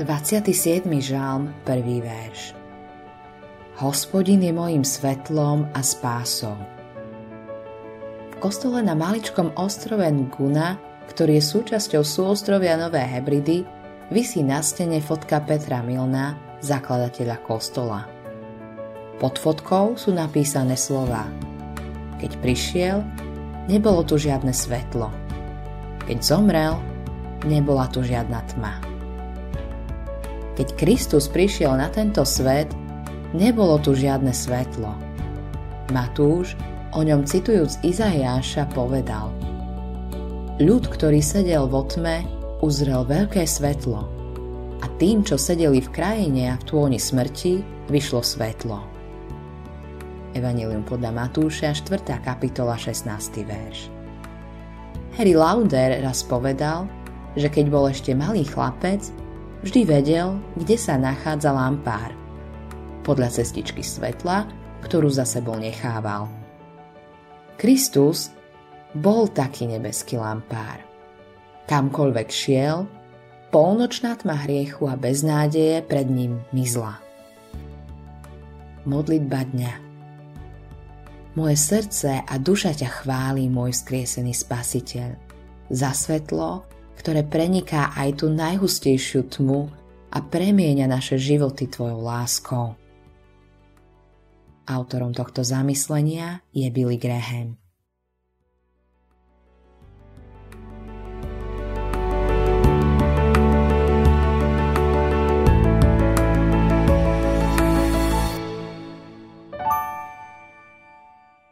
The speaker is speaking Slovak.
27. žalm, prvý verš. Hospodin je mojim svetlom a spásou. V kostole na maličkom ostrove Nguna, ktorý je súčasťou súostrovia Nové Hebridy, visí na stene fotka Petra Milna, zakladateľa kostola. Pod fotkou sú napísané slova Keď prišiel, nebolo tu žiadne svetlo. Keď zomrel, nebola tu žiadna tma. Keď Kristus prišiel na tento svet, nebolo tu žiadne svetlo. Matúš, o ňom citujúc Izajáša, povedal Ľud, ktorý sedel vo tme, uzrel veľké svetlo a tým, čo sedeli v krajine a v tôni smrti, vyšlo svetlo. Evangelium podľa Matúša, 4. kapitola, 16. verš. Harry Lauder raz povedal, že keď bol ešte malý chlapec, Vždy vedel, kde sa nachádza lampár. Podľa cestičky svetla, ktorú za sebou nechával. Kristus bol taký nebeský lampár. Kamkoľvek šiel, polnočná tma hriechu a beznádeje pred ním mizla. Modlitba dňa Moje srdce a duša ťa chváli, môj skriesený spasiteľ, za svetlo, ktoré preniká aj tú najhustejšiu tmu a premieňa naše životy tvojou láskou. Autorom tohto zamyslenia je Billy Graham.